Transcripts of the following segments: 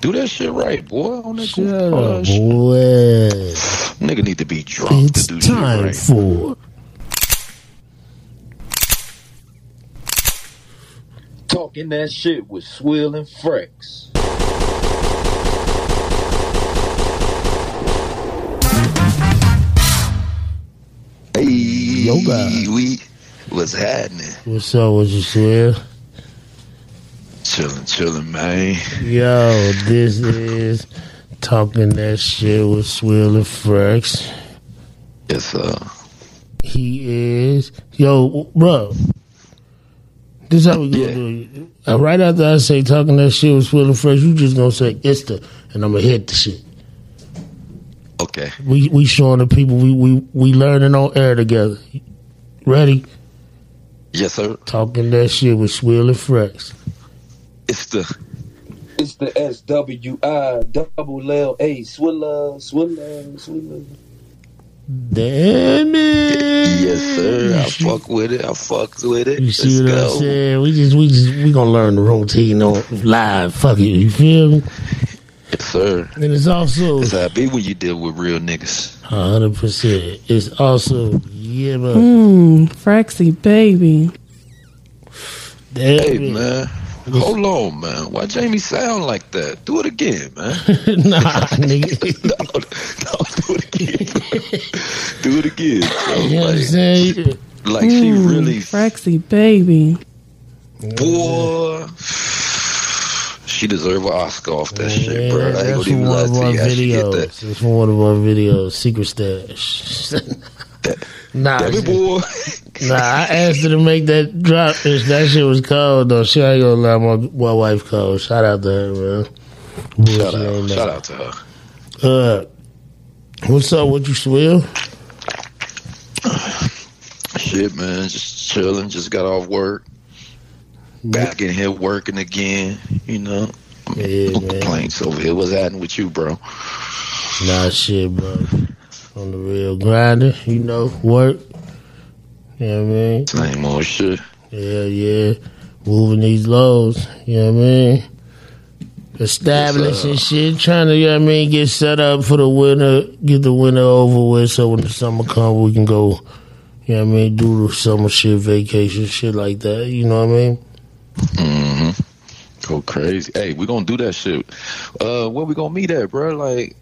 Do that shit right, boy. On that Shut goofy up, shit. boy. Nigga need to be drunk It's to do shit time right. for Talking that shit with Swill and Frex. Hey, Yoga. we what's happening? what's up with you, Swill? Chilling, chilling, man. Yo, this is talking that shit with Swill and Frex. Yes, uh, He is yo, bro. This how we gonna Yeah. do it. Uh, right after I say talking that shit with Swill and Fresh, you just gonna say it's the, and I'm gonna hit the shit. okay. We we showing the people we we we learning on air together. Ready? Yes, sir. Talking that shit with Swill and Frex. It's the It's the S W I double L A Swilla Swilla Swilla. Damn it! yes, sir. I You fuck with it. I fucks with it. You Let's see what go. I'm saying? We just we just we gonna learn the routine on live. Fuck it, you feel me? Yes, sir. And it's also That's how it be when you deal with real niggas. hundred percent. It's also yeah, man. Mmm, Frexy baby. Damn Hey, it. man. Hold on, man. Why Jamie sound like that? Do it again, man. nah, nigga. no, no, do it again. do it again. bro. You know what I'm Like, saying? she Mmm, really, Frexy baby. boy. She deserve an Oscar off that shit, bro. I ain't that's gonna from even one lie of to our you. I should get that. videos. It's from one of our videos, Secret Stash. Nah, Damn boy. nah, I asked her to make that drop. That shit was cold though, she ain't gonna lie. My my wife called. Shout out to her, man. Shout Bullshit out, shout out to her. Uh, what's up? What you swill? Shit, man, just chilling. Just got off work. Back in here working again. You know, Yeah, no man. complaints over here. What's happening with you, bro? Nah, shit, bro. On the real grinder, you know, work. You know what I mean? Same old shit. Yeah, yeah. Moving these lows, you know what I mean? Establishing shit, trying to, you know what I mean, get set up for the winter, get the winter over with so when the summer comes, we can go, you know what I mean, do the summer shit, vacation, shit like that, you know what I mean? hmm Go crazy. Hey, we gonna do that shit. Uh, where we gonna meet at, bro? Like,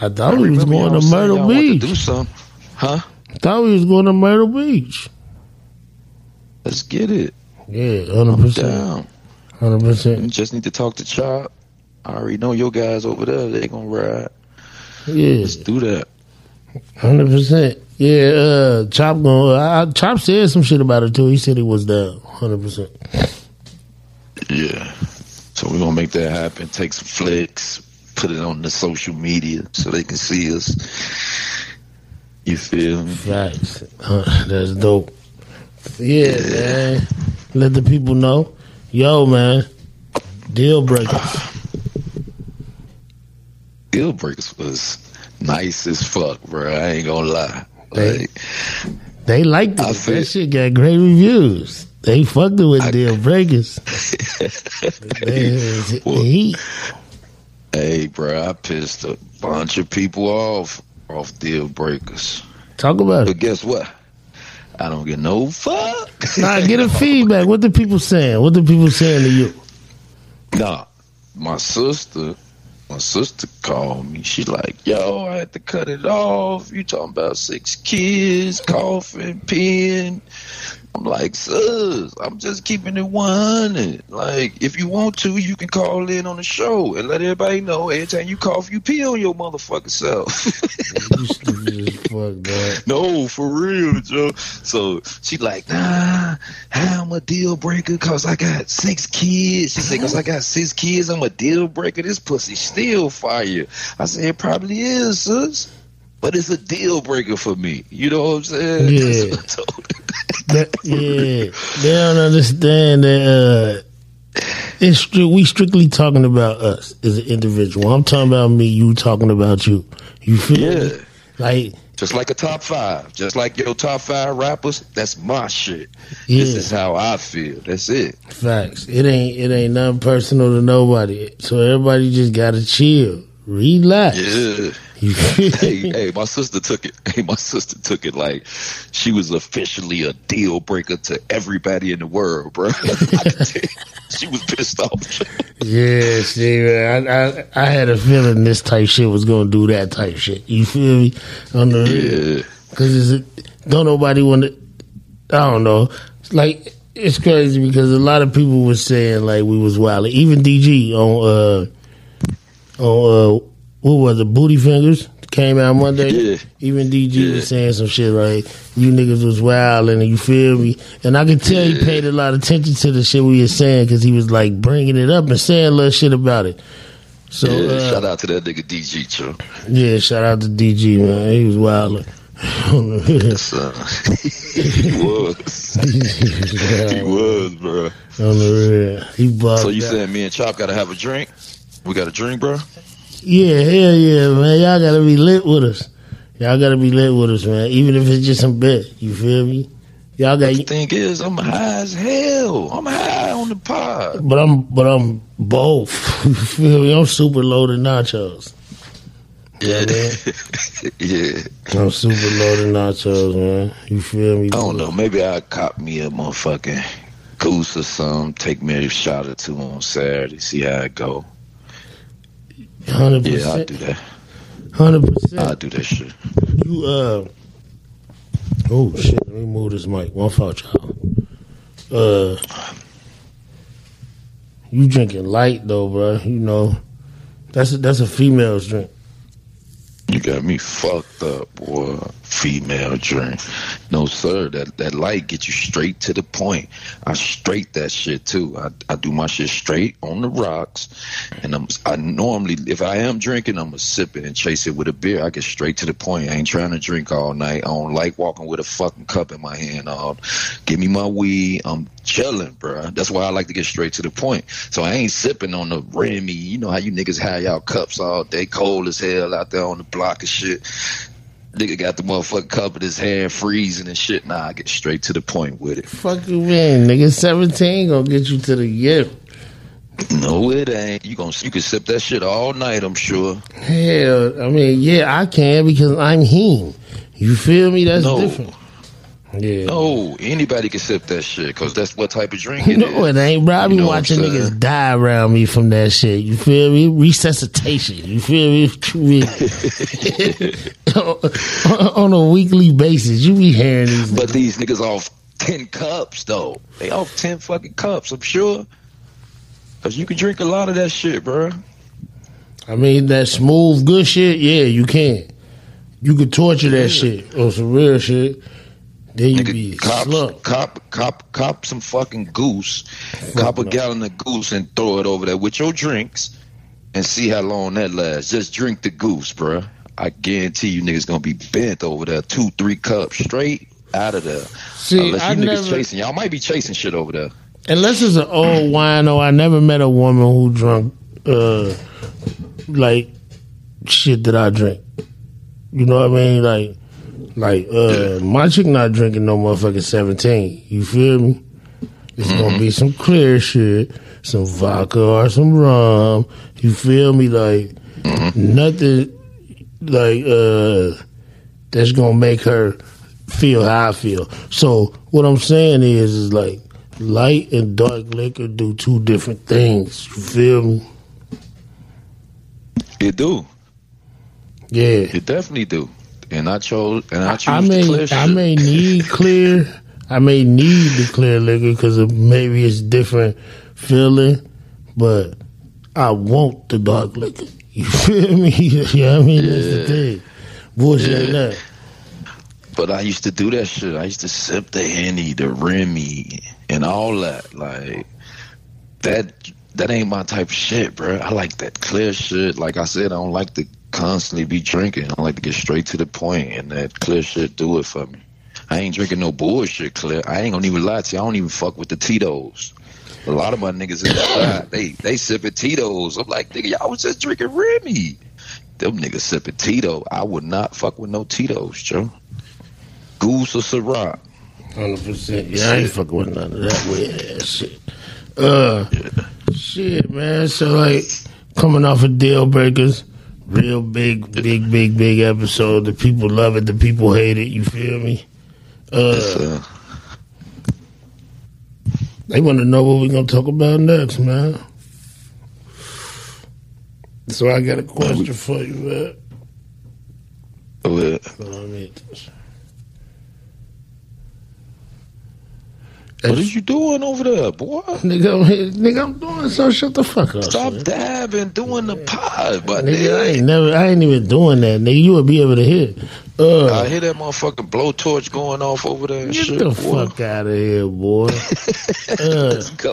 I thought he was going to Myrtle want to Beach. do something, huh? thought he was going to Myrtle Beach. Let's get it. Yeah, 100%. 100%. We just need to talk to Chop. I already know your guys over there. They gonna ride. Yeah. Let's do that. Hundred percent. Yeah, uh, Chop going. I, Chop said some shit about it too. He said he was down. Hundred percent. Yeah. So we're gonna make that happen. Take some flicks, put it on the social media so they can see us. You feel me? Facts. Uh, that's dope. Yeah, man. Let the people know. Yo, man. Deal breakers. Deal breakers was nice as fuck, bro. I ain't gonna lie. They- Like, They liked it. That shit got great reviews. They fucked it with I- deal breakers. Well- he, hey, bro, I pissed a bunch of people off off deal breakers. talk about But it. guess what? I don't get no fuck. Nah, get a feedback. What the people saying? What the people saying to you? Nah, my sister, my sister called me. She like, yo, I had to cut it off. You talking about six kids, coughing, peeing. I'm like, sus, I'm just keeping it 100. Like, if you want to, you can call in on the show and let everybody know every time you cough, you pee on your motherfucking self. You stupid as fuck, dog. No, for real, Joe. So she like, nah, I'm a deal breaker because I got six kids. She said, because I got six kids, I'm a deal breaker. This pussy still fire. I said, it probably is, sis. But it's a deal breaker for me. You know what I'm saying? Yeah. That's what I told her. That, yeah, they don't understand that. Uh, it's we strictly talking about us as an individual. I'm talking about me. You talking about you. You feel? me? Like Just like a top five. Just like your top five rappers, that's my shit. Yeah. This is how I feel. That's it. Facts. It ain't it ain't nothing personal to nobody. So everybody just gotta chill. Relax. Yeah. Hey, hey, my sister took it. Hey, my sister took it like she was officially a deal breaker to everybody in the world, bro. I can tell you, she was pissed off. Yeah, see, man, I, I I had a feeling this type shit was gonna do that type shit. You feel me? On the yeah, Cause it's, don't nobody want to. I don't know. It's like it's crazy because a lot of people were saying like we was wild. Even DG on uh on uh what was it? Booty fingers came out Monday. Yeah. Even DG Yeah. was saying some shit like you niggas was wild and you feel me. And I could tell he paid a lot of attention to the shit we were saying because he was like bringing it up and saying a little shit about it. So yeah. uh, Shout out to that nigga DG, Cho. yeah, shout out to DG man. He was wild. Yes, uh, he was. he was, bro. On the real. He So you out. saying me and Chop gotta have a drink? We got a drink, bro. Yeah, hell yeah, man. Y'all gotta be lit with us. Y'all gotta be lit with us, man. Even if it's just some bit. You feel me? Y'all got The thing is, I'm high as hell. I'm high on the pod. but I'm but I'm both. you feel me? I'm super loaded nachos. Yeah, yeah. I'm super loaded nachos, man. You feel me? I don't know. Maybe I cop me a motherfucking goose or something. Take me a shot or two on Saturday. See how it go. Hundred Yeah, I'll do that. 100%. I'll do that shit. You uh Oh shit, let me move this mic. One fault, y'all. Uh You drinking light though, bro. You know. That's a, that's a female's drink. You got me fucked up, boy. Female drink. No, sir. That that light gets you straight to the point. I straight that shit too. I, I do my shit straight on the rocks, and I'm I normally if I am drinking, I'm gonna sip it and chase it with a beer. I get straight to the point. I ain't trying to drink all night. I don't like walking with a fucking cup in my hand. All give me my weed. I'm chilling, bruh. That's why I like to get straight to the point. So I ain't sipping on the Remy. You know how you niggas have y'all cups all day, cold as hell out there on the block and shit. Nigga got the motherfucking cup in his hand, freezing and shit. Nah, I get straight to the point with it. Fuck you man, nigga. Seventeen gonna get you to the gift. No, it ain't. You gon' you can sip that shit all night. I'm sure. Hell, I mean, yeah, I can because I'm him. You feel me? That's No. different. Yeah. No, anybody can sip that shit because that's what type of drink it No, is. it ain't, bro. I be You know watching niggas die around me from that shit. You feel me? Resuscitation. You feel me? Be- on a weekly basis, you be hearing these. But these niggas off ten cups though. They off ten fucking cups. I'm sure. Cause you can drink a lot of that shit, bro. I mean, that smooth, good shit. Yeah, you can. You can torture that shit or some real shit. Then you be Nigga, cop, cop, cop, cop some fucking goose, cop a gallon of goose and throw it over there with your drinks, and see how long that lasts. Just drink the goose, bruh. I guarantee you niggas gonna be bent over there, two, three cups straight out of there. See, Unless I you niggas never, chasing, y'all might be chasing shit over there. unless it's an old wino, I never met a woman who drunk uh like shit that I drink. You know what I mean? Like, like uh, my chick not drinking no motherfucking seventeen. You feel me? It's gonna be some clear shit, some vodka or some rum. You feel me? Like nothing, like uh, that's gonna make her feel how I feel. So what I'm saying is, is like light and dark liquor do two different things. You feel me? It do. Yeah. It definitely do. And I chose, and I I may clear I may need clear. I may need the clear liquor because maybe it's different feeling, but I want the dark liquor. You feel me? you know what I mean? That's the thing. Bullshit ain't that. But I used to do that shit. I used to sip the henny, the Remy, and all that. Like that. That ain't my type of shit, bro. I like that clear shit. Like I said, I don't like to constantly be drinking. I like to get straight to the point, and that clear shit do it for me. I ain't drinking no bullshit clear. I ain't gonna even lie to you. I don't even fuck with the Tito's. A lot of my niggas in the side, they they sipping Tito's. I'm like, nigga, y'all was just drinking Remy. them niggas sipping Tito. I would not fuck with no Tito's, Joe. Goose or Ciroc. Hundred percent. Yeah, I ain't fucking with none of that weird ass shit. Uh, shit, man. So like, coming off of deal breakers, real big, big, big, big episode. The people love it. The people hate it. You feel me? Uh, they want to know what we're gonna talk about next, man. So I got a question for you, man. go ahead. Hold on, wait. What are you doing over there, boy? Nigga, nigga, I'm doing so. Shut the fuck up. Stop man. dabbing, doing the pod, but Nigga, I ain't never, I ain't even doing that, nigga. You would be able to hear. Uh, I hear that motherfucking blowtorch going off over there and get shit. the boy. fuck out of here, boy. uh, Let's go.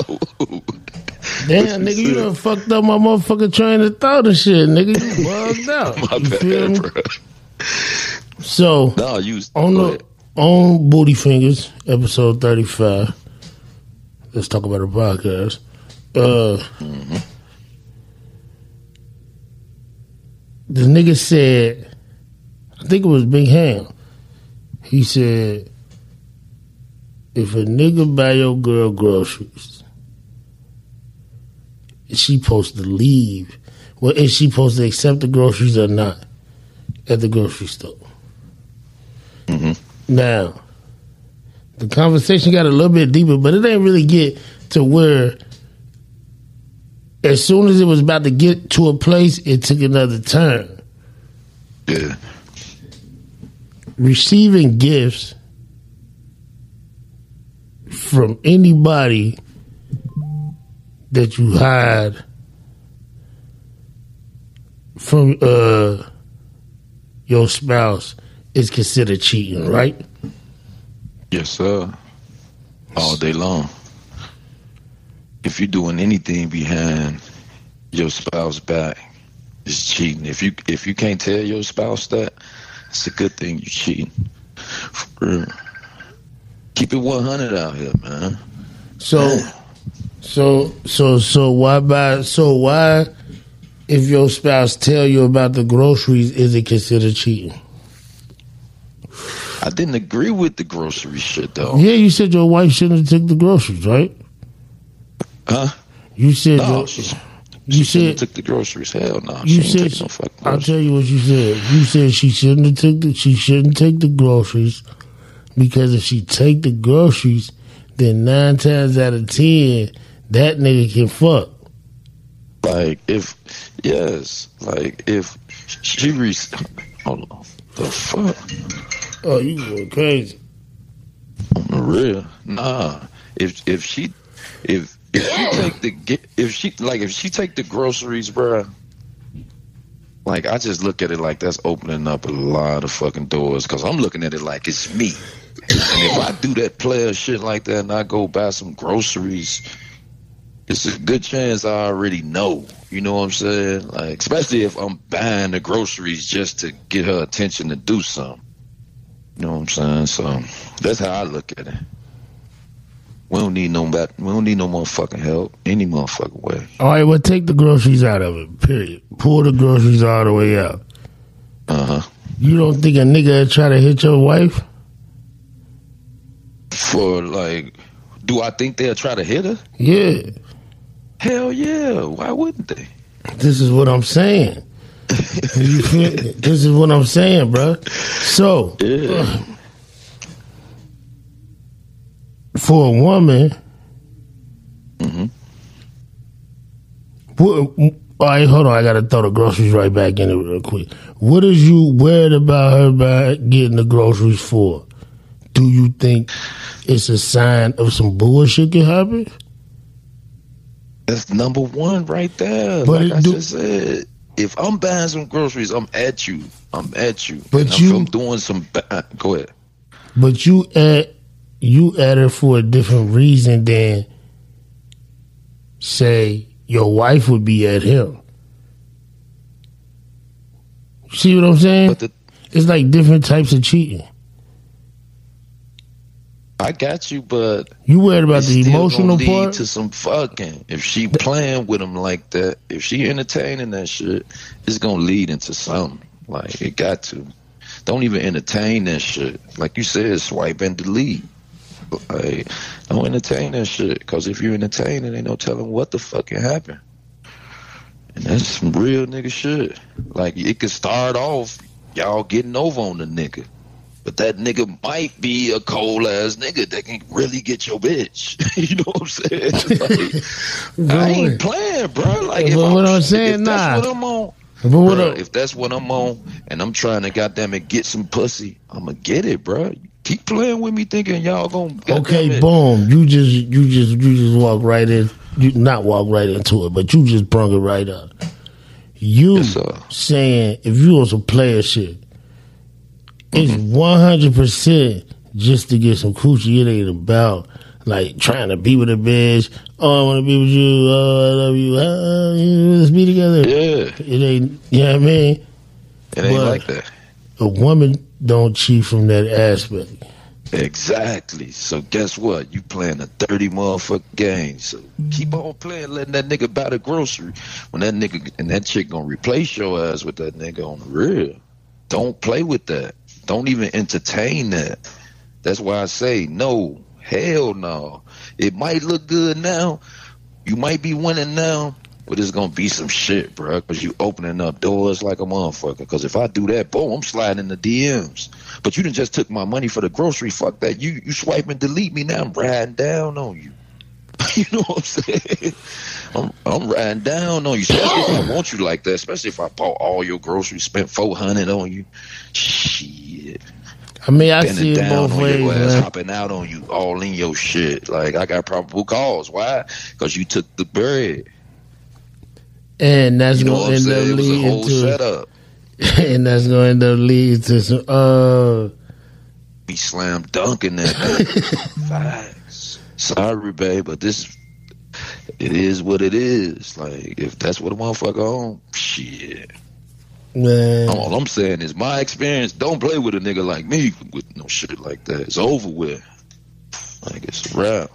damn, nigga, you done fucked up my motherfucking train of thought and shit, nigga. You bugged out. My you feel me? bro. So No, you on the. On Booty Fingers, episode thirty five. Let's talk about a podcast. Uh, the nigga said, I think it was Big Ham. He said, if a nigga buy your girl groceries, is she supposed to leave? Well, is she supposed to accept the groceries or not at the grocery store? Now, the conversation got a little bit deeper, but it didn't really get to where, as soon as it was about to get to a place, it took another turn. Yeah. Receiving gifts from anybody that you hide from uh, your spouse is considered cheating, right? Yes, sir. All day long. If you're doing anything behind your spouse back, it's cheating. If you if you can't tell your spouse that, it's a good thing you're cheating. For real. Keep it 100 out here, man. So, so, so, so why by So why, if your spouse tell you about the groceries, is it considered cheating? I didn't agree with the grocery shit though. Yeah, you said your wife shouldn't have took the groceries, right? Huh? You said No, your- she, you she shouldn't said took the groceries. Hell no. you she ain't said take no fucking I'll tell you what you said. You said she shouldn't have took the she shouldn't take the groceries because if she take the groceries, then nine times out of ten that nigga can fuck. Like if yes, like if she re hold on. The fuck? Oh, you going crazy? On the real, nah. If if she if if she take the get if she like if she take the groceries, bruh. Like I just look at it like that's opening up a lot of fucking doors because I'm looking at it like it's me. And if I do that player shit like that and I go buy some groceries, it's a good chance I already know. You know what I'm saying? Like especially if I'm buying the groceries just to get her attention to do something. You know what I'm saying? So that's how I look at it. We don't need no back. We don't need no motherfucking help any motherfucking way. All right, well, take the groceries out of it. Period. Pull the groceries all the way out. Uh huh. You don't think a nigga try to hit your wife? For like, do I think they'll try to hit her? Yeah, Hell yeah. Why wouldn't they? this is what I'm saying. You me? this is what I'm saying, bro. So, Yeah. for a woman, Mhm. what, all right, hold on. I gotta throw the groceries right back in it real quick. What is you worried about her by getting the groceries for? Do you think it's a sign of some bullshit can happen? That's number one right there. But like it I do- just said, if I'm buying some groceries, I'm at you. I'm at you. But And you- I'm doing some. Ba- uh, go ahead. But you at you at her for a different reason than say your wife would be at him. See what I'm saying? But the It's like different types of cheating. I got you, but You worried about the emotional lead part? to some fucking. If she playing with him like that, if she entertaining that shit, it's gonna lead into something. Like it got to. Don't even entertain that shit. Like you said, swipe and delete. Like, don't entertain that shit. Cause if you entertain it, ain't no telling what the fuck can happen. And that's some real nigga shit. Like it could start off y'all getting over on the nigga. But that nigga might be a cold ass nigga that can really get your bitch. you know what I'm saying? Like, I ain't playing, bro. Like, if But what I'm, I'm saying, if that's nah. what I'm on, But what bruh, up- if that's what I'm on, and I'm trying to goddamn it get some pussy, I'ma get it, bro. Keep playing with me, thinking y'all gonna. Okay, it. boom. You just you just you just walk right in. You not walk right into it, but you just brung it right up. You Yes, saying if you on some player shit, it's Mm-hmm. one hundred percent just to get some coochie. It ain't about like trying to be with a bitch. Oh, I want to be with you. Oh, I love you. Uh, let's be together. Yeah, It ain't. You know what I mean? it ain't But- like that. A woman don't cheat from that aspect. Exactly. So guess what? You playing a dirty motherfucking game. So keep on playing, letting that nigga buy the grocery. When that nigga and that chick gonna replace your ass with that nigga on the real. Don't play with that. Don't even entertain that. That's why I say no. Hell no. It might look good now. You might be winning now. But it's gonna be some shit, bro, because you opening up doors like a motherfucker. Because if I do that, boom, I'm sliding in the DMs. But you done just took my money for the grocery. Fuck that. You you swipe and delete me now. I'm riding down on you. you know what I'm saying? I'm I'm riding down on you. Especially if I want you like that. Especially if I bought all your groceries, spent four hundred on you. Shit. I mean, I see Bending it down both ways, ass, man. hopping out on you, all in your shit. Like I got probable cause. Why? Because you took the bread. And that's You know gonna end up saying? It was a leading to, setup. and that's gonna end up leading to some. Uh, Be slam dunking that. Sorry, babe, but this it is what it is. Like if that's what a motherfucker on, shit. man, All I'm saying is my experience. Don't play with a nigga like me with no shit like that. It's over with. Like it's a wrap.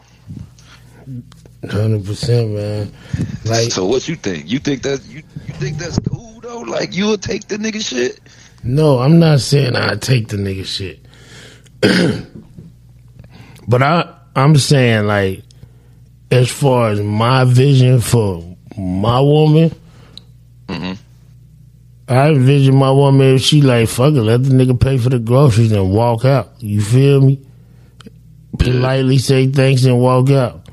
hundred percent, man. Like, So what you think? You think that you you think that's cool though? Like you'll take the nigga shit? no, I'm not saying I take the nigga shit, but I, I'm saying like, as far as my vision for my woman. Mhm. I envision my woman if she like fuck it, let the nigga pay for the groceries and walk out. You feel me? Politely say thanks and walk out.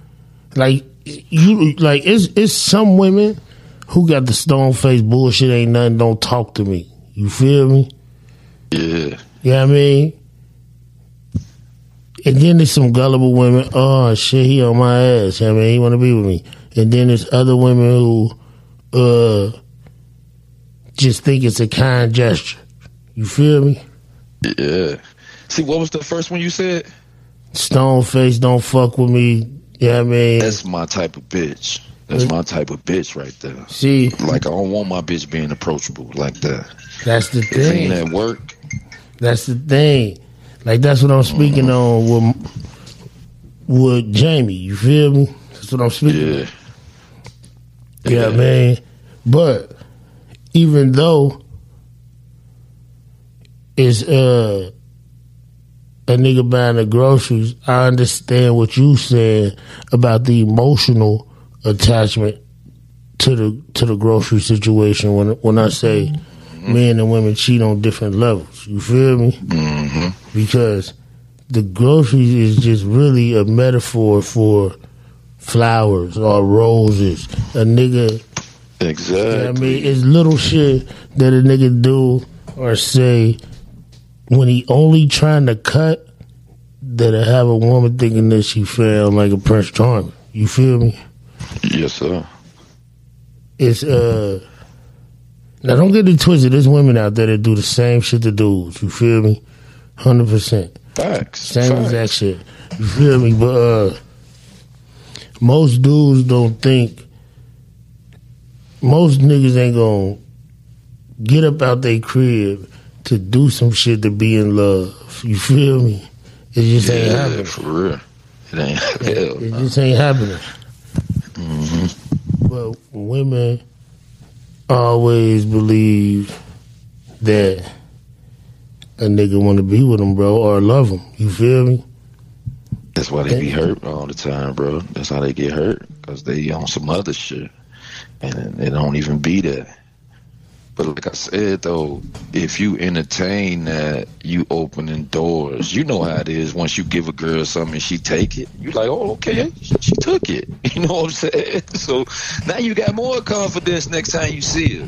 Like you, like it's it's some women who got the stone face bullshit. Ain't nothing. Don't talk to me. You feel me? Yeah. You know what I mean? And then there's some gullible women. Oh shit, he on my ass. You know what I mean, he want to be with me. And then there's other women who, uh, just think it's a kind gesture. You feel me? Yeah. See, what was the first one you said? Stone face, don't fuck with me. You know I mean? That's my type of bitch. That's my type of bitch right there. See, Like I don't want my bitch being approachable like that. that's the If ain't thing. at work, That's the thing. Like that's what I'm speaking on with with Jamie. You feel me? That's what I'm speaking. yeah. Yeah, man. But even though it's uh a nigga buying the groceries, I understand what you said about the emotional attachment to the to the grocery situation. When when I say men and women cheat on different levels, you feel me? hmm Because the groceries is just really a metaphor for flowers or roses. A nigga Exactly. you know I mean, it's little shit that a nigga do or say when he only trying to cut that'll have a woman thinking that she fell like a Prince Charming. You feel me? Yes, sir. It's uh now don't get it twisted. There's women out there that do the same shit to dudes. You feel me? Hundred percent. Facts. Same Facts. exact shit. You feel me? But uh most dudes don't think most niggas ain't gonna get up out their crib to do some shit to be in love. You feel me? It just ain't happening. for real. It ain't hell. It just ain't happening. Mm-hmm. But women always believe that a nigga want to be with them, bro, or love them. You feel me? That's why they be hurt all the time, bro. That's how they get hurt because they on some other shit, and they don't even be there. But like I said though, if you entertain that, you opening doors. You know how it is. Once you give a girl something, she take it. You like, oh, okay, she, took it. You know what I'm saying? So now you got more confidence next time you see her.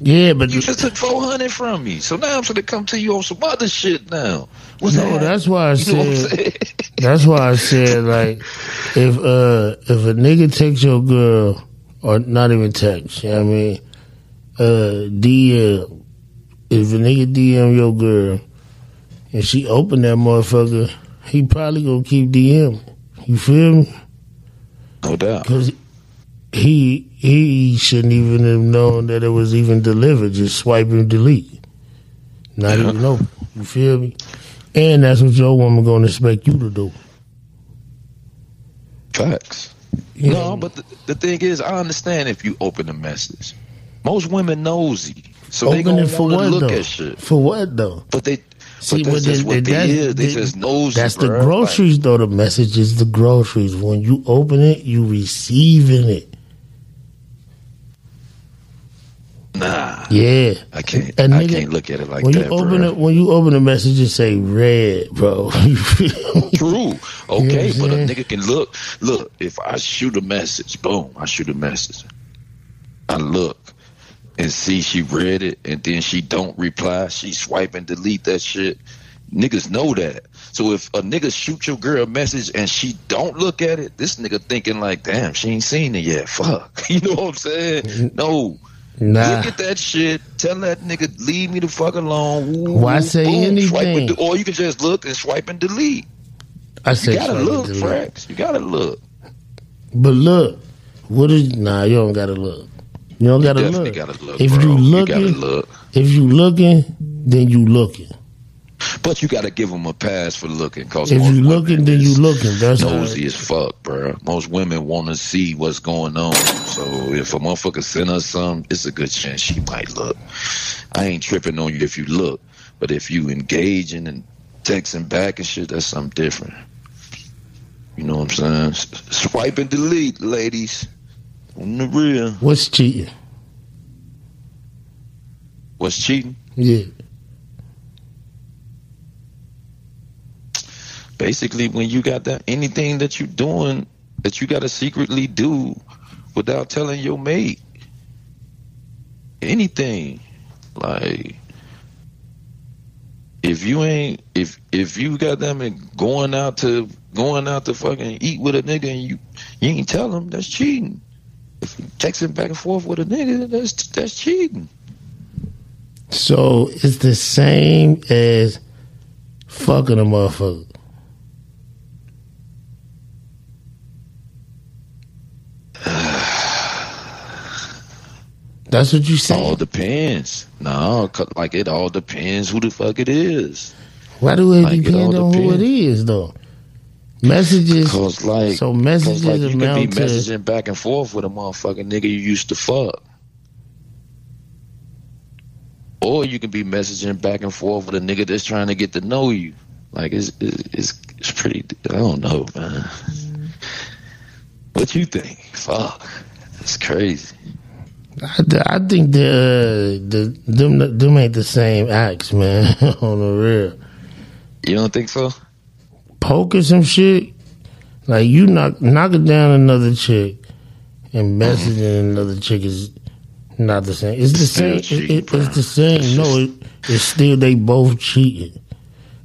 Yeah, but You just took four hundred from me, so now I'm gonna come to you on some other shit now. What's no, that? that's why I You know what I'm said. That's why I said like, if uh if a nigga takes your girl, or not even text, you know what I mean, uh DM, if a nigga DM your girl, and she open that motherfucker, he probably gonna keep DM. You feel me? No doubt. Because he he shouldn't even have known that it was even delivered. Just swipe and delete. Not Yeah. even open. You feel me? And that's what your woman gonna expect you to do. Facts. You No, but the, the thing is, I understand if you open a message. Most women nosy, so they Open gonna it for want to what look though? at shit. For what though? But they, See, but that's then- what they that's- is. They they- just nosy. That's the bruh. groceries though. The message is the groceries. When you open it, you receiving it. Nah, Yeah. I can't. A I nigga- can't look at it like when that. you open bruh. it, when you open the message, it say red, bro. True. Okay, You know but a nigga can look. Look, if I shoot a message, boom, I shoot a message. I look and see she read it, and then she don't reply. She swipe and delete that shit. Niggas know that. So if a nigga shoot your girl a message and she don't look at it, this nigga thinking like, damn, she ain't seen it yet. Fuck. You know what I'm saying? No. Nah. Look at that shit. Tell that nigga leave me the fuck alone. Woo, Why say and anything? de- or you can just look and swipe and delete. I You say gotta look. Frax. You gotta look. But look, what is nah? You don't gotta look. You don't gotta look. gotta look. If bro. you you looking, gotta look. if you looking, then you looking. But you gotta give them a pass for looking. Cause If you looking, then you looking. That's nosy as fuck, bro. Most women want to see what's going on. So if a motherfucker send us some, it's a good chance she might look. I ain't tripping on you if you look, but if you engaging and texting back and shit, that's something different. You know what I'm saying? Swipe and delete, ladies. On the real. what's cheating? What's cheating? Yeah, basically when you got that anything that you're doing that you got to secretly do without telling your mate anything like if you ain't if if you got them and going out to going out to fucking eat with a nigga and you you ain't tell him that's cheating if you texting back and forth with a nigga that's that's cheating so it's the same as fucking a motherfucker. That's what you say. all depends no like it all depends who the fuck it is Why do it Like, it depend all on who it depends. is though? Messages. Cause like, So messages like you can be amount to messaging back and forth with a motherfucking nigga you used to fuck, or you can be messaging back and forth with a nigga that's trying to get to know you. Like it's it's it's pretty. I don't know, man. What you think? Fuck, it's crazy. I, I think the, uh, the them them ain't the same acts, man. on the real, You don't think so? Poking some shit. Like you knock knocking down another chick and messaging another chick is not the same. It's the same. it, it, it's the same. No, it, it's still they both cheating,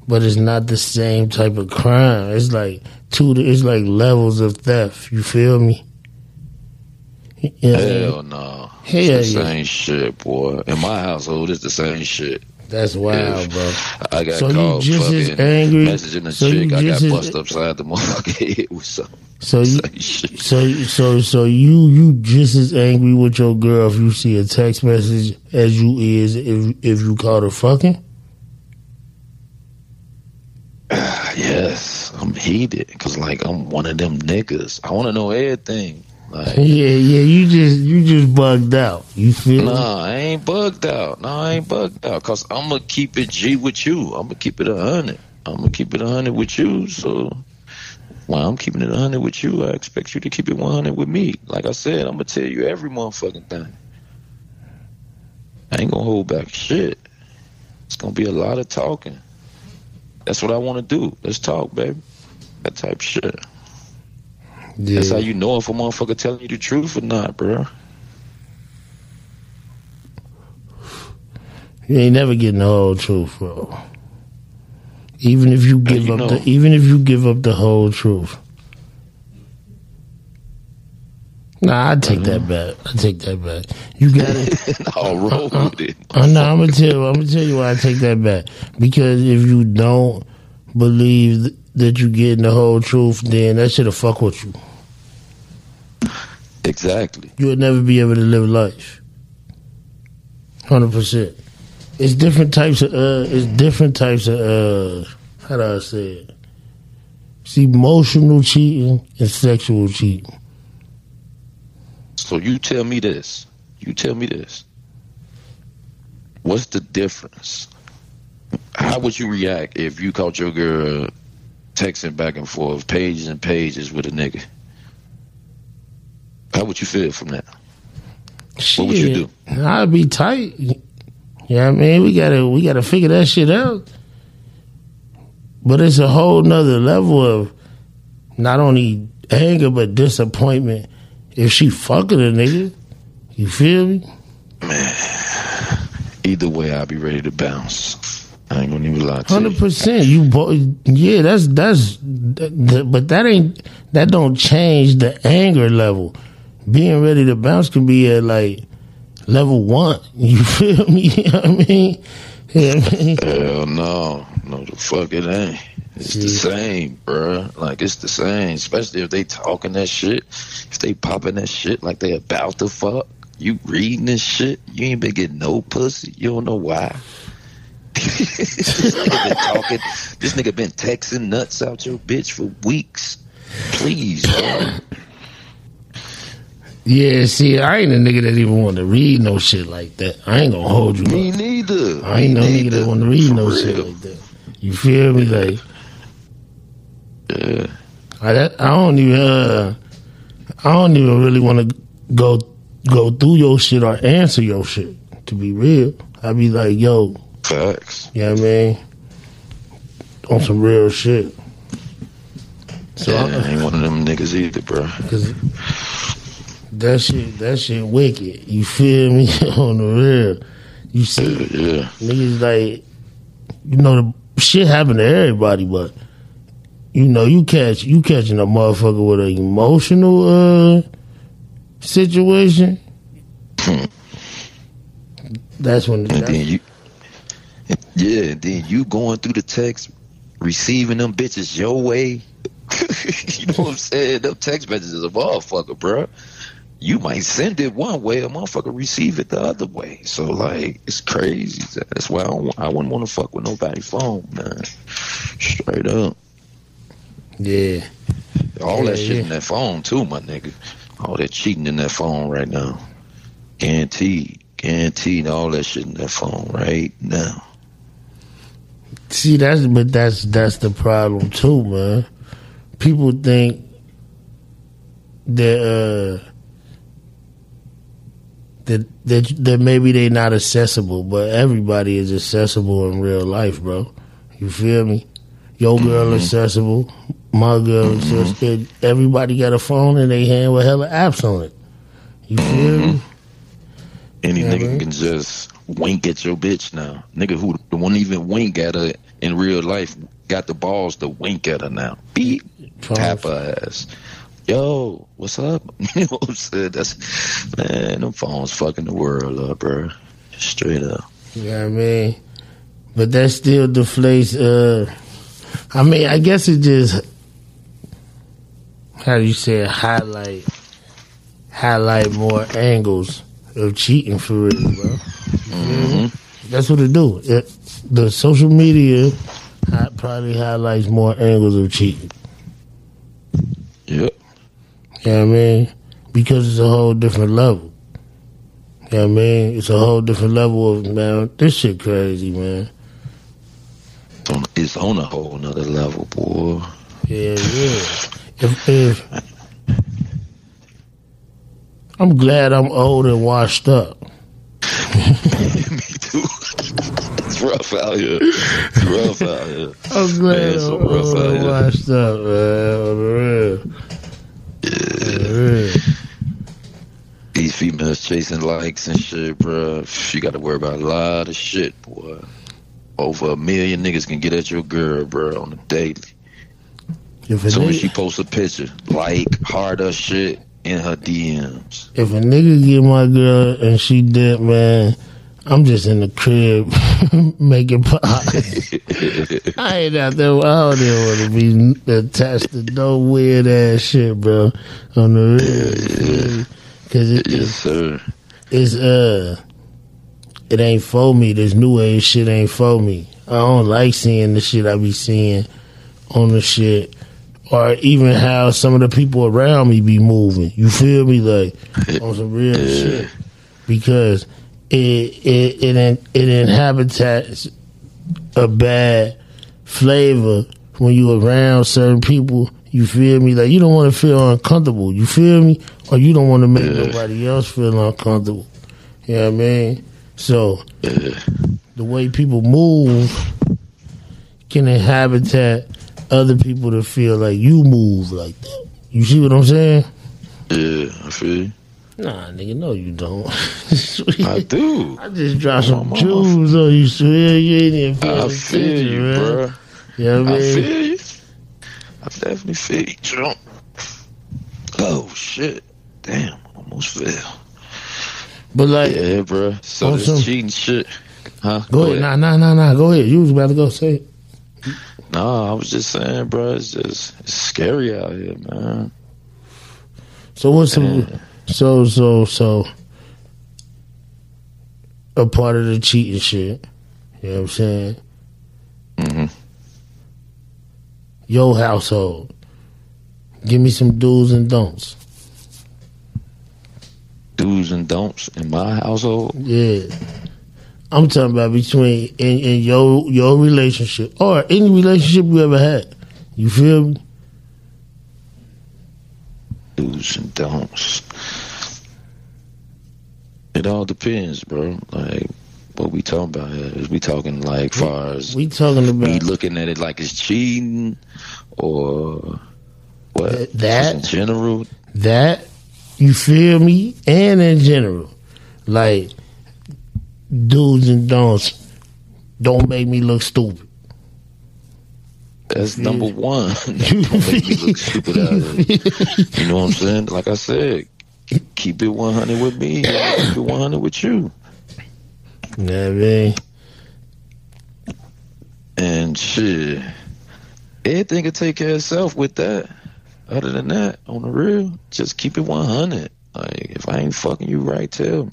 but it's not the same type of crime. It's like two. It's like levels of theft. You feel me? Yeah, Hell no. Hell it's the yeah. same shit, boy. In my household, it's the same shit. That's wild, bro. I got So you called just as fucking angry- messaging a so you chick. I got just as- bust upside the motherfucking head with some So you. So so so you you just as angry with your girl if you see a text message as you is if if you caught her fucking. Yes, I'm heated because like I'm one of them niggas. I want to know everything. Like, Yeah, yeah, you just you just bugged out. You feel me? nah, I ain't bugged out. Nah, I ain't bugged out because I'm gonna keep it G with you. I'm gonna keep it a hundred. I'm gonna keep it a hundred with you. So while I'm keeping it a hundred with you, I expect you to keep it 100 with me. Like I said, I'm gonna tell you every motherfucking thing. I ain't gonna hold back shit. It's gonna be a lot of talking. That's what I want to do. Let's talk, baby. That type shit. Yeah. That's how you know if a motherfucker telling you the truth or not, bro. You ain't never getting the whole truth, bro. Even if you give you up know? the even if you give up the whole truth. Nah, I take that back. I take that back. You got it. I'll roll uh, uh, with it. Uh, I know. I'm gonna tell. I'm gonna tell you why I take that back. Because if you don't believe that you getting the whole truth, then that should have fuck with you. Exactly. You would never be able to live life. Hundred percent. It's different types of. uh It's different types of. uh How do I say it? It's emotional cheating and sexual cheating. So you tell me this. You tell me this. What's the difference? How would you react if you caught your girl texting back and forth, pages and pages with a nigga? How would you feel from that? What would you do? I'd be tight. Yeah, I mean, we gotta we gotta figure that shit out. But it's a whole nother level of not only anger but disappointment if she fucking a nigga. You feel me? Either way, I'll be ready to bounce. I ain't gonna even lie to Hundred you. percent. You bo- yeah, that's that's that, that- but that ain't that don't change the anger level. Being ready to bounce can be at like level one. You feel me? You know what I mean? Yeah, Hell no, no the fuck it ain't. It's the same, bruh. Like it's the same, especially if they talking that shit. If they popping that shit like they about to fuck, you reading this shit. You ain't been getting no pussy. You don't know why. This nigga been talking. This nigga been texting nuts out your bitch for weeks. Please, bro. yeah. See, I ain't a nigga that even want to read no shit like that. I ain't gonna hold you. Me up. neither. I ain't no Me nigga that want to read For no real. shit like that. You feel me? Like Yeah. I, that, I don't even. Uh, I don't even really want to go go through your shit or answer your shit. To be real, I be like, yo, Facts. you know what I mean? On some real shit. So, Yeah, I- I ain't one of them niggas either, bro. Cause that shit, that shit wicked. You feel me? On the real, you see Yeah. niggas like, you know, the shit happen to everybody, but you know, you catch you catching a motherfucker with an emotional uh situation. That's when. That's, you, yeah, and then you going through the text, receiving them bitches your way. you know what I'm saying? Them text messages a motherfucker, bro. You might send it one way, a motherfucker receive it the other way. So like, it's crazy. That's why I, don't, I wouldn't want to fuck with nobody's phone, man. Straight up, yeah, all that shit yeah. in that phone too, my nigga. All that cheating in that phone right now, guaranteed, guaranteed. All that shit in that phone right now. See, that's but that's that's the problem too, man. People think that uh that that that maybe they not accessible, but everybody is accessible in real life, bro. You feel me? Your girl mm-hmm. accessible, my girl mm-hmm. accessible. Everybody got a phone in their hand with hella apps on it. You feel me? Mm-hmm. Any Yeah, nigga man. can just wink at your bitch now. Nigga who won't even wink at her in real life got the balls to wink at her now. Beep, tap her ass. Yo, what's up? you know what I'm saying? That's man, them phones fucking the world up, bro. Straight up. You know what I mean? But that still deflates uh I mean, I guess it just how do you say it, highlight highlight more angles of cheating for real, bro. hmm That's what it do. It, the social media probably highlights more angles of cheating. Yep. You know I mean? Because it's a whole different level. You know I mean? It's a whole different level of man. This shit crazy, man. It's on, a whole nother level, boy. Yeah, yeah. If if I'm glad I'm old and washed up. Me too. Rough out here. It's rough out here. I'm glad Man, it's so I'm rough out here. washed up, man. On. These females chasing likes and shit, bro. You got to worry about a lot of shit, boy. Over a million niggas can get at your girl, bro, on the daily. If a, So when she posts a picture, like, hard us shit in her DMs. if a nigga get my girl and she did, man, I'm just in the crib making pies. I ain't out there. I don't even want to be attached to no weird ass shit, bro. On the real, because it, yes, it's uh, it ain't for me. This new age shit ain't for me. I don't like seeing the shit I be seeing on the shit, or even how some of the people around me be moving. You feel me, like on some real shit, because it it it it inhabits a bad flavor when you around certain people. You feel me? Like you don't want to feel uncomfortable. You feel me? Or you don't want to make nobody else feel uncomfortable. You know what I mean? So the way people move can inhabit other people to feel like you move like that. You see what I'm saying? Yeah, I feel you. Nah, nigga, no, you don't. I do. I just dropped some Mama. jewels on you, swear you ain't even paying I attention, feel you, man. bro. You know what I I mean? feel you. I definitely feel you, Trump. Oh, shit. Damn, almost fell. But like, Yeah, bro. So this some- cheating shit. Huh? go ahead, nah, nah, nah, nah, go ahead. You was about to go say it. No, I was just saying, bro. It's just it's scary out here, man. So what's some, Yeah. So so so a part of the cheating shit? You know what I'm saying? hmm Your household. Give me some do's and don'ts. Do's and don'ts in my household. Yeah. I'm talking about between in, in your your relationship or any relationship you ever had. You feel me? Do's and don'ts. It all depends, bro. Like what we talking about here. Is we talking like far as We talking me about looking at it like it's cheating or what? That- in general. that. You feel me? And in general, like dudes and don'ts. Don't make me look stupid. That's number one. Don't make me look stupid out here. You know what I'm saying? Like I said, keep it 100 with me. Keep it 100 with you. You know what I mean? And shit, everything can take care of itself with that. Other than that, on the real, just keep it 100. Like, if I ain't fucking you right, tell me.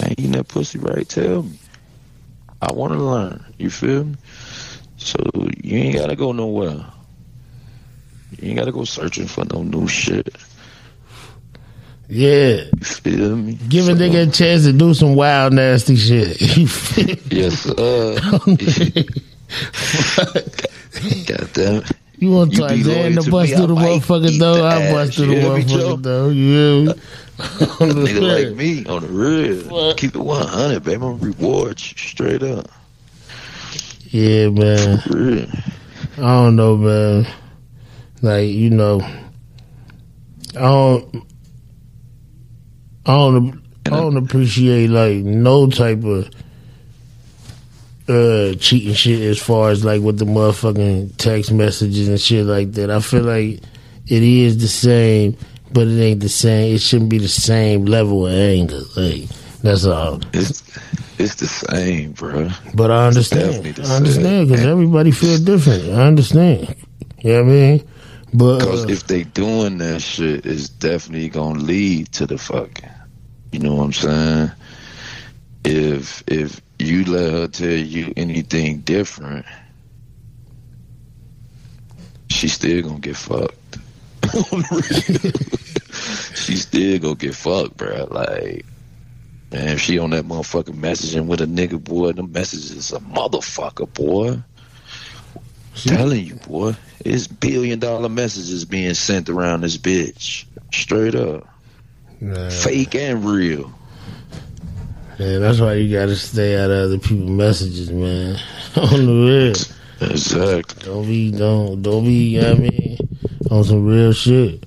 I ain't eating that pussy right, tell me. I want to learn. You feel me? So you ain't gotta go nowhere. You ain't gotta go searching for no new shit. Yeah. You feel me? Give a nigga a chance to do some wild, nasty shit. You feel me? Yes, sir. God damn it. You want to be Tarzan loyal to bust through the motherfucking door? I bust through the you hear me, motherfucking door. You hear me? Nigga like me on the real. Keep it 100, baby. I'm reward you straight up. Yeah, man. Real. I don't know, man. Like you know, I don't, I don't, I don't appreciate like no type of uh cheating shit as far as like with the motherfucking text messages and shit like that. I feel like it is the same, but it ain't the same. It shouldn't be the same level of anger. Like that's all. It's it's the same, bro. But I understand. I understand because everybody feel different. I understand. You know what I mean? But Because uh, if they doing that shit, it's definitely gonna lead to the fucking. You know what I'm saying? If if you let her tell you anything different, she still gonna get fucked. she still gonna get fucked, bro. Like, man, if she on that motherfucking messaging with a nigga, boy, the message is a motherfucker, boy. Telling you, boy, it's billion dollar messages being sent around this bitch. Straight up. Nah. Fake and real. Yeah, that's why you gotta stay out of other people's messages, man. On the real. Exactly. Don't be don't don't be, you know what I mean, on some real shit.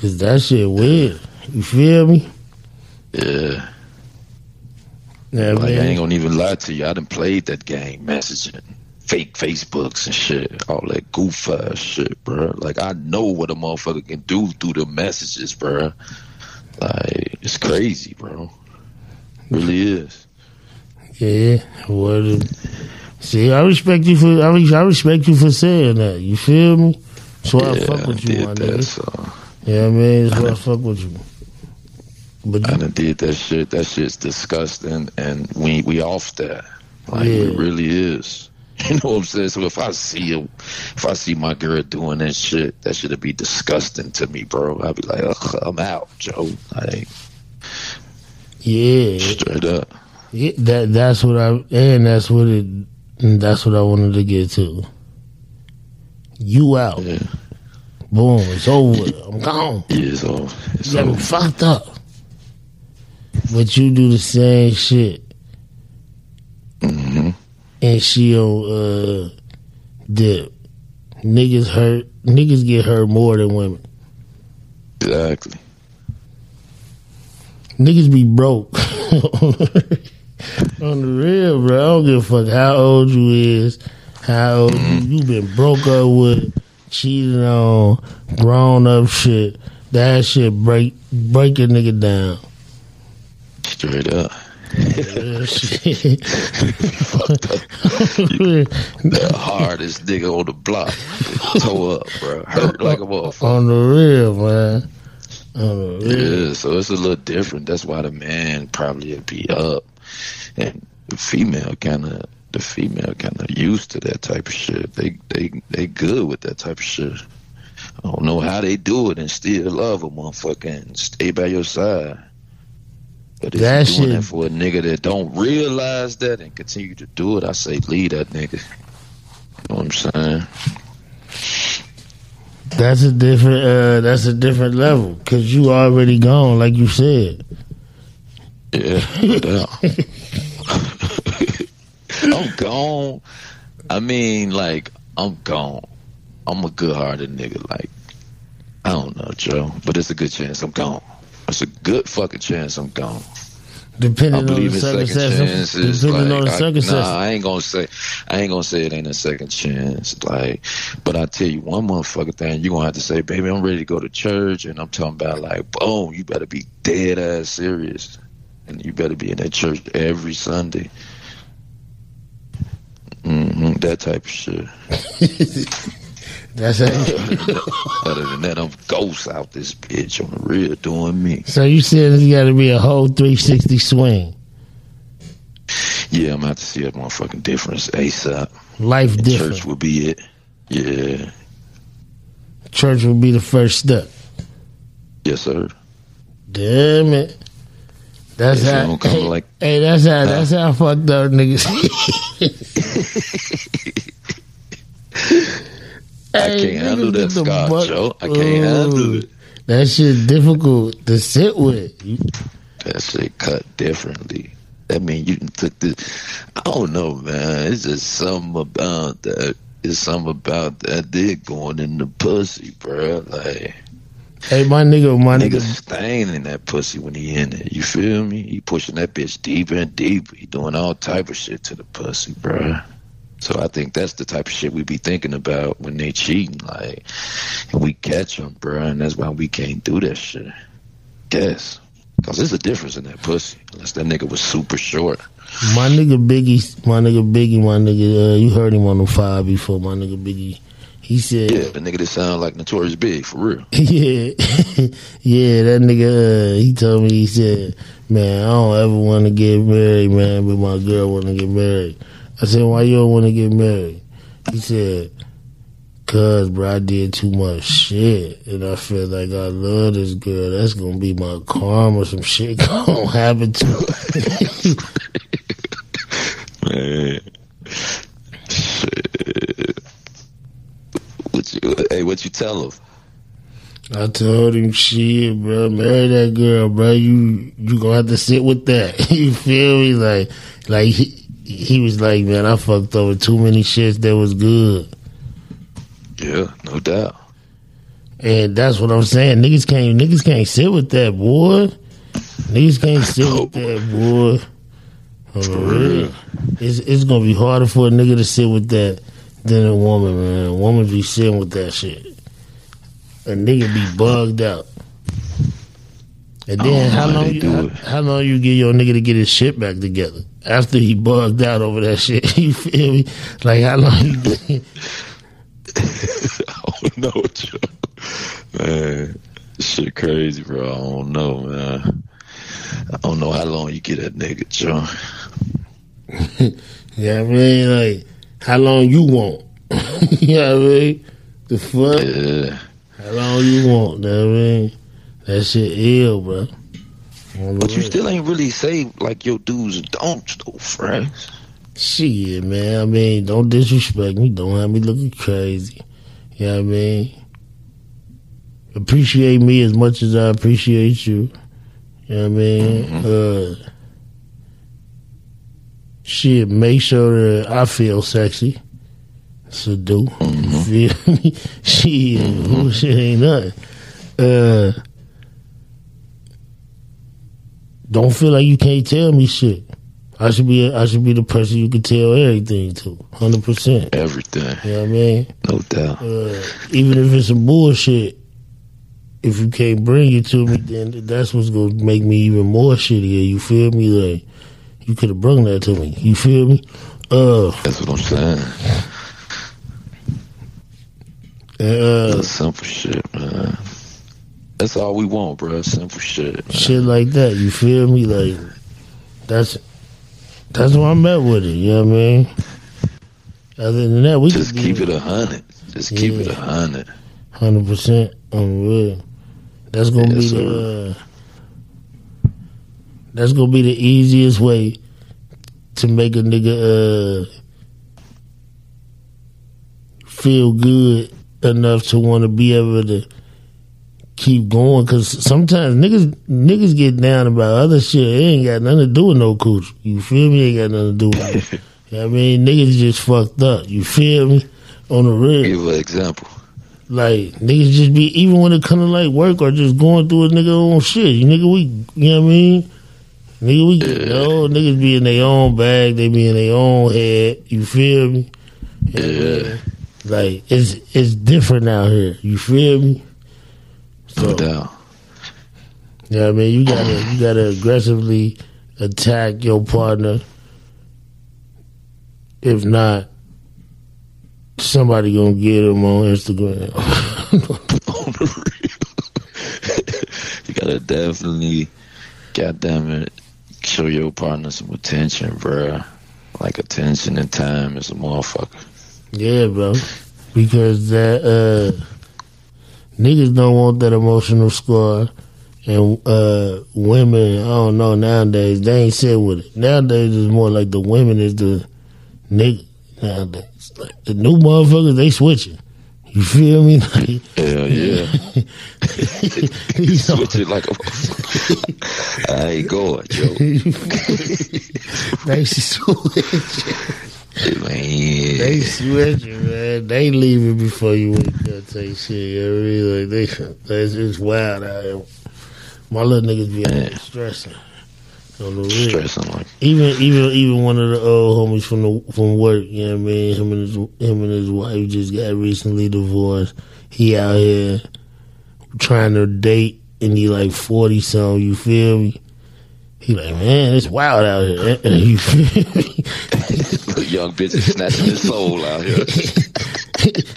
Cause that shit weird. You feel me? Yeah. Yeah, Like I ain't gonna even lie to you. I done played that game, messaging, fake Facebooks and shit, all that goof ass shit, bro. Like I know what a motherfucker can do through the messages, bro. Like it's crazy, bro. Really is. Yeah. What the- See, I respect you for I, I respect you for saying that. You feel me? That's why I fuck with you, my that. nigga. So Yeah, man, that's why I fuck with you. But I you, done did that shit. That shit's disgusting, and we we off that. Like Yeah. it really is. You know what I'm saying? So if I see a, if I see my girl doing that shit, that should be disgusting to me, bro. I'd be like, Ugh, I'm out, Joe. Like yeah, straight up. yeah, that that's what I and that's what it that's what I wanted to get to. You out, Yeah, boom, it's over. I'm gone. yeah. So, You got me fucked up. But you do the same shit, and she on uh dip. Niggas hurt. Niggas get hurt more than women. exactly. Niggas be broke. On the real, bro. I don't give a fuck how old you is, how old you, you been broke up with, cheated on, grown up shit. That shit break break a nigga down. Straight up. The hardest nigga on the block. Toe up, bro. Hurt like a motherfucker. On the real, man. On the real. Yeah, so it's a little different. That's why the man probably would be up, and the female kind of the female kind of used to that type of shit. They they they good with that type of shit. I don't know how they do it and still love a motherfucker and stay by your side. But if That you're doing shit- that for a nigga that don't realize that and continue to do it, I say leave that nigga. You know what I'm saying? That's a different. Uh, that's a different level because you already gone, like you said. Yeah, no doubt. I'm gone. I mean, like, I'm gone. I'm a good hearted nigga. Like, I don't know, Joe, but it's a good chance I'm gone. It's a good fucking chance I'm gone. Depending I on the believe second circumstances. Depending Like, on the I, circumstances. nah, I ain't gonna say, I ain't gonna say it ain't a second chance. Like, but I tell you one motherfucking thing, you gonna have to say, baby, I'm ready to go to church, and I'm talking about like, boom, you better be dead ass serious, and you better be in that church every Sunday. hmm that type of shit. That's it. Other than that, I'm ghost out this bitch on the real doing me. so you said it's got to be a whole 360 swing. Yeah, I'm gonna have to see a motherfucking difference ASAP. Life And different. church will be it. Yeah. Church will be the first step. Yes, sir. Damn it. That's you how. Hey, like- hey, that's how. That's how fucked up niggas. I can't handle that, Scott, butt- Joe. I can't handle it. That shit difficult to sit with. That shit cut differently. That mean you took the. I don't know, man. It's just something about that. It's something about that dick going in the pussy, bro. Like Hey, my nigga, my nigga nigga. staining that pussy when he in it. You feel me? He pushing that bitch deeper and deeper. He doing all type of shit to the pussy, bro. So I think that's the type of shit we be thinking about when they cheating, like, and we catch them, bro, and that's why we can't do that shit. Guess, cause there's a difference in that pussy. Unless that nigga was super short. My nigga Biggie, my nigga Biggie, my nigga, uh, you heard him on the five before, my nigga Biggie. He said, Yeah, the nigga that sound like Notorious Big for real. yeah, yeah, that nigga, uh, he told me, he said, man, I don't ever want to get married, man, but my girl want to get married. I said, why you don't want to get married? He said, because, bro, I did too much shit, and I feel like I love this girl. That's gonna be my karma. Some shit gonna happen to her. Man. Shit. What you, hey, what you tell him? I told him, shit, bro, marry that girl, bro. You you gonna have to sit with that. you feel me? Like, like he, he was like, man, I fucked over too many shits that was good. Yeah, no doubt. And that's what I'm saying. Niggas can't niggas can't sit with that boy. Niggas can't sit with that boy. Real. It's it's gonna be harder for a nigga to sit with that than a woman, man. A woman be sitting with that shit. A nigga be bugged out. And then how long you do how, how long you get your nigga to get his shit back together after he bugged out over that shit? You feel me? Like how long you get, I don't know, Joe. Man, shit crazy, bro. I don't know, man. I don't know how long you get that nigga, Joe. Yeah, I mean, like, how long you want? you know what I mean? The fuck? Yeah. How long you want? You know what I mean? That shit ill, bro. The But you still ain't really say like your dudes don't though, friend. Shit, man. I mean, don't disrespect me. Don't have me looking crazy. You know what I mean? Appreciate me as much as I appreciate you. You know what I mean? Uh, shit, make sure that I feel sexy. So do. You feel me? Shit, bullshit ain't nothing. Uh, don't feel like you can't tell me shit. I should be I should be the person you can tell everything to, hundred percent. Everything, You know what I mean? no doubt. Uh, even if it's some bullshit, if you can't bring it to me, then that's what's gonna make me even more shittier. You feel me? Like you could have brought that to me. You feel me? Uh, That's what I'm saying. uh, That's simple shit, man. That's all we want, bro. Simple shit. Man. shit like that. You feel me? Like that's that's why I'm at with it. You know what I mean? Other than that, we Just keep it a hundred. Just keep it a hundred. hundred percent on real. That's gonna Yes, be the. Uh, that's gonna be the easiest way to make a nigga uh, feel good enough to want to be able to keep going. Cause sometimes niggas niggas get down about other shit. It ain't got nothing to do with no cooch. You feel me? Ain't got nothing to do with it. You know what I mean, niggas just fucked up. You feel me? On the real. Give an example. Like niggas just be even when it come to like work or just going through a nigga own shit. You nigga we you know what I mean? Nigga we you know, niggas be in their own bag, they be in their own head. You feel me? You know what I mean? Like it's it's different out here. You feel me? No So doubt. you know I mean? You gotta you gotta aggressively attack your partner. If not, somebody gonna get him on Instagram. on the real. you gotta definitely, goddamn it, show your partner some attention, bruh. Like attention and time is a motherfucker. Yeah, bro. Because that uh niggas don't want that emotional scar and uh women, I don't know, nowadays they ain't sit with it. Nowadays it's more like the women is the nigga nowadays. Like the new motherfuckers they switching. You feel me? Like, Hell yeah. you Switch it like a motherfucker. I ain't going, Joe. they switch. Man. They switching, man. They leaving before you wake up. Take shit. You know I mean? Like they, that's just wild out here. My little niggas be out stressing. On the. Stressing like Even even even one of the old homies from the from work, you know what I mean? Him and his him and his wife just got recently divorced. He out here trying to date and he like forty something, you feel me? He like, man, it's wild out here. You feel me? young bitch is snatching his soul out here.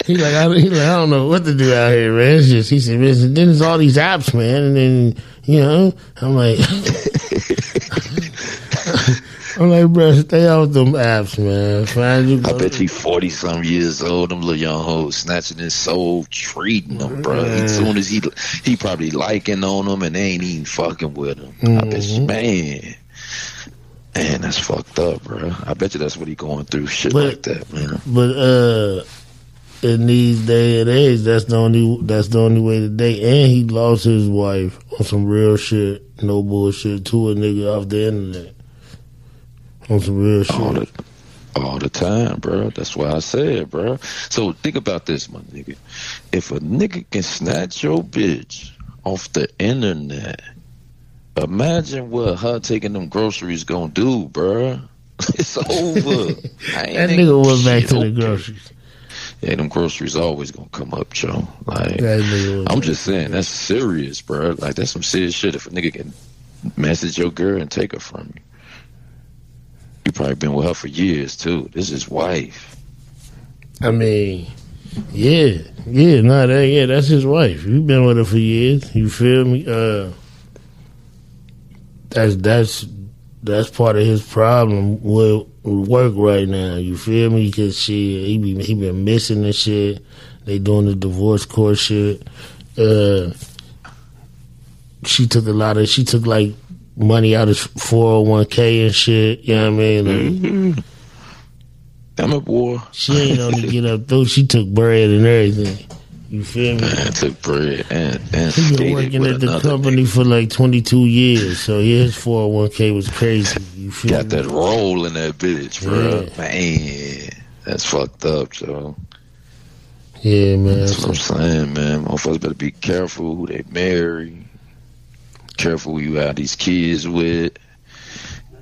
he like, I, he like, I don't know what to do out here, man. It's just, he said, "Listen, then there's all these apps, man, and then you know, I'm like, I'm like, bro, stay off them apps, man. Find you. I bet he forty some years old. Them little young hoes snatching his soul, treating them, bro. As soon as he he probably liking on them and they ain't even fucking with him. I bet you, Mhm. man. Man, that's fucked up, bro. I bet you that's what he going through. Shit But- like that, man. But uh, in these day and age, that's the only that's the only way to date. And he lost his wife on some real shit, no bullshit, to a nigga off the internet. On some real shit. All the all the time, bro. That's why I said, bro. So think about this, my nigga. If a nigga can snatch your bitch off the internet, imagine what her taking them groceries gonna do, bro. It's over. That nigga went back to the groceries. Yeah, them groceries always gonna come up, Joe. Like That nigga went I'm just saying, that's serious, bro. Like that's some serious shit. If a nigga can message your girl and take her from you, you probably been with her for years too. This is wife. I mean, yeah, yeah, no, that yeah, that's his wife. You've been with her for years. You feel me? Uh, that's that's that's part of his problem with work right now. You feel me? Because she he be he been missing and shit. They doing the divorce court shit. Uh, she took a lot of she took like money out of four hundred one k and shit. You know what I mean? Like, Mm-hmm. Damn it, boy. She ain't only get up though. She took bread and everything. You feel me? Man took bread and and He been working at the company nigga. for like 22 years, so his 401k was crazy. You feel Got me? that roll in that bitch, bro. Yeah. Man, that's fucked up, Joe. Yeah, man. That's what I'm saying, man. Motherfuckers better be careful who they marry. Careful who you have these kids with.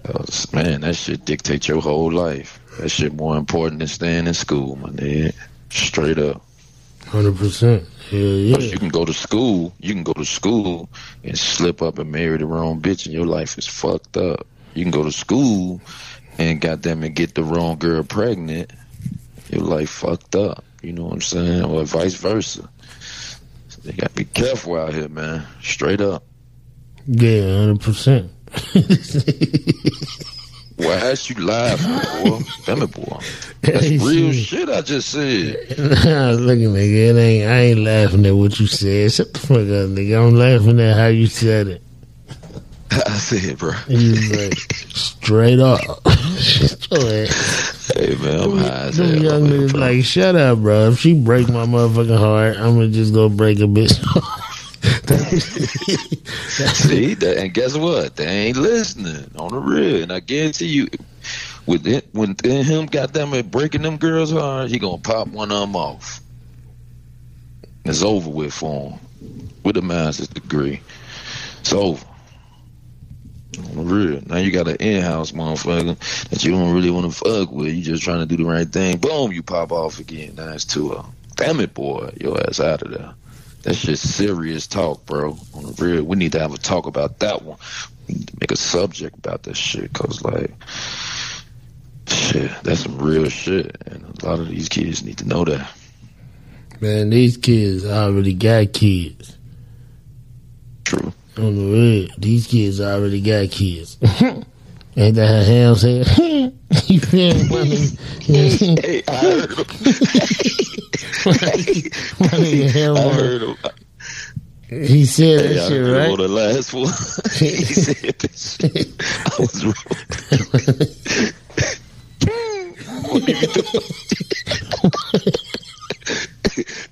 'Cause, man, that shit dictates your whole life. That shit more important than staying in school, my nigga. Straight up. 100%. Hell yeah. 'Cause you can go to school, you can go to school and slip up and marry the wrong bitch, and your life is fucked up. You can go to school and goddamn it get the wrong girl pregnant, your life fucked up. You know what I'm saying? Or vice versa. So they gotta be careful out here, man. Straight up. Yeah, 100%. Well, I asked you live, boy. Damn it, boy. That's real shit. I just said. Look at nigga, it ain't, I ain't laughing at what you said. Shut the fuck up, nigga. I'm laughing at how you said it. I said, it, bro. You like, straight up. Hey, man, I'm high as hell. young niggas like, shut up, bro. If she break my motherfucking heart, I'm gonna just go break a bitch. See, and guess what? They ain't listening on the real. And I guarantee you, with it, when him goddamn it breaking them girls' heart, he gonna pop one of them off. It's over with for him with a master's degree. It's over. On the real. Now you got an in-house motherfucker that you don't really want to fuck with. You just trying to do the right thing. Boom, you pop off again. Now it's two of 'em. Damn it, boy. Your ass out of there. That's just serious talk, bro. On the real, we need to have a talk about that one. We need to make a subject about that shit, cause like, shit, that's some real shit, and a lot of these kids need to know that. Man, these kids already got kids. True. On the real, these kids already got kids. Ain't that how Ham said? you? My nigga- Hey, I heard him. my nigga Ham, I heard him. he said Hey, that I shit, right? on the last one. he said that shit. I was wrong. What are you doing?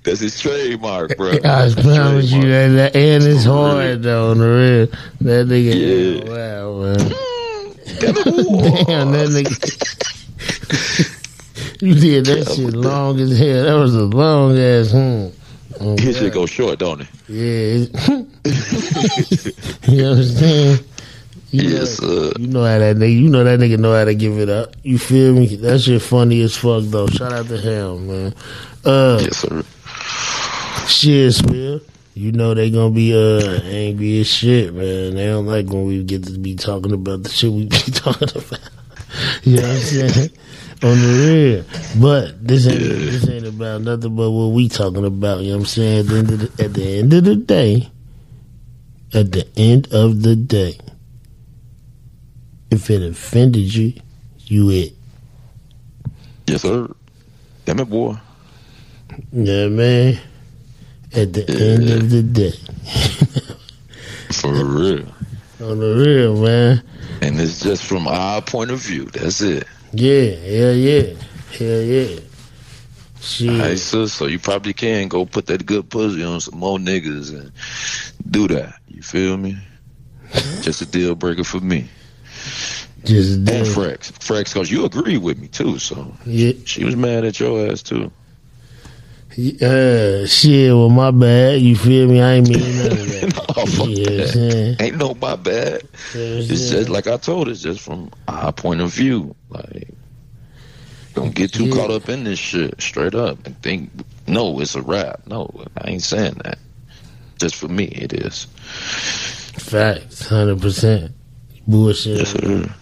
That's his trademark, bro. I promise you that, that and it's hard though on the real. That nigga, Yeah. wow, man. Damn it, boy. Damn, that nigga. you did that shit long as hell. That was a long ass hmm. Oh, His shit go short, don't it? Yeah. you understand? You know, Yes, sir. you know how that nigga. You know that nigga know how to give it up. You feel me? That shit funny as fuck though. Shout out to him, man. Uh, Yes, sir. shit, Spill. You know they gonna be uh angry as shit, man. They don't like when we get to be talking about the shit we be talking about. you know what I'm saying? On the real. But this ain't this ain't about nothing but what we talking about, you know what I'm saying? At the end of the, at the end of the day, at the end of the day, if it offended you, you it. Yes, sir. Damn it, boy. Yeah, man. At the end of the day, For real. on the real, man. And it's just from our point of view. That's it. Yeah, hell yeah, hell yeah. Shit. Hey, sis, so you probably can go put that good pussy on some more niggas and do that. You feel me? Just a deal breaker for me. Just And damn. Frex. Frex, because you agree with me too, so Yeah, she was mad at your ass too. Uh, shit. Well, my bad. You feel me? I ain't mean none of that. no, fuck that. Ain't no my bad. It's just like I told, it's just from our point of view. Like, don't get too Yeah. caught up in this shit, straight up, and think, no, it's a rap. No, I ain't saying that. Just for me, it is. facts, hundred percent. Bullshit. Yes, sir.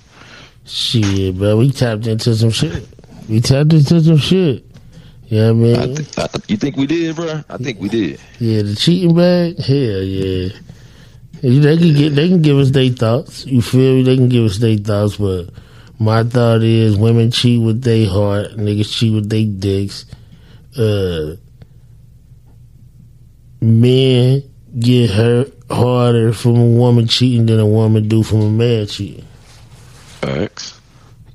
Shit, bro. We tapped into some shit. We tapped into some shit. You know I I th- I, you think we did, bro? I think we did. Yeah, the cheating bag. Hell yeah. They can get. They can give us their thoughts. You feel me? They can give us their thoughts, but my thought is women cheat with their heart, niggas cheat with their dicks. Uh, men get hurt harder from a woman cheating than a woman do from a man cheating. Facts.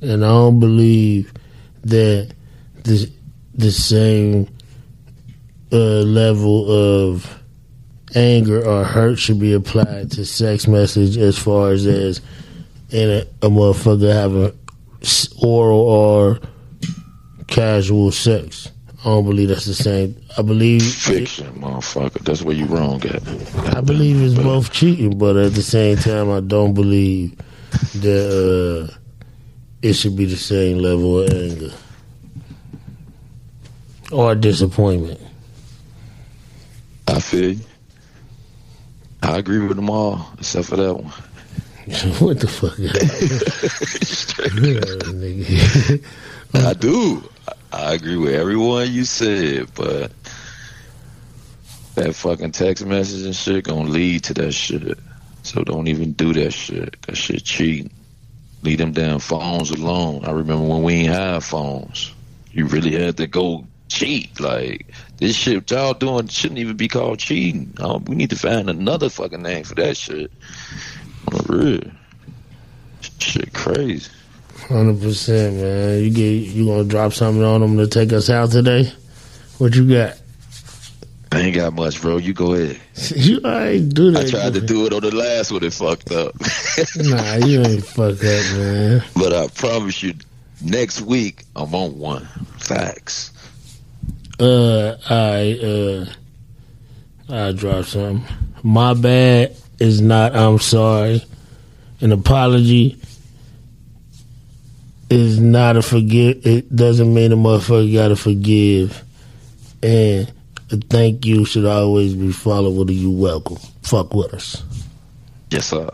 and I don't believe that the the same uh, level of anger or hurt should be applied to sex message as far as as in a, a motherfucker having oral or casual sex. I don't believe that's the same. I believe Fiction, motherfucker. That's where you wrong at. I believe it's both cheating, but at the same time, I don't believe that uh, it should be the same level of anger or disappointment. I feel you. I agree with them all, except for that one. what the fuck? I do. I agree with everyone you said, but that fucking text message and shit gonna lead to that shit. So don't even do that shit. That shit cheating. Leave them damn phones alone. I remember when we ain't have phones. You really had to go cheat. Like this shit y'all doing shouldn't even be called cheating. Um, we need to find another fucking name for that shit. Real. Shit crazy. Hundred percent, man. You get you gonna drop something on them to take us out today? What you got? I ain't got much, bro. You go ahead. You ain't do that. I tried to do it on the last one. It fucked up. Nah, you ain't fuck up, man. but I promise you, next week I'm on one. Facts. Uh, I uh, I dropped something. My bad is not. I'm sorry. An apology is not a forgive. It doesn't mean a motherfucker got to forgive. And a thank you should always be followed with a you welcome. Fuck with us. Yes, sir.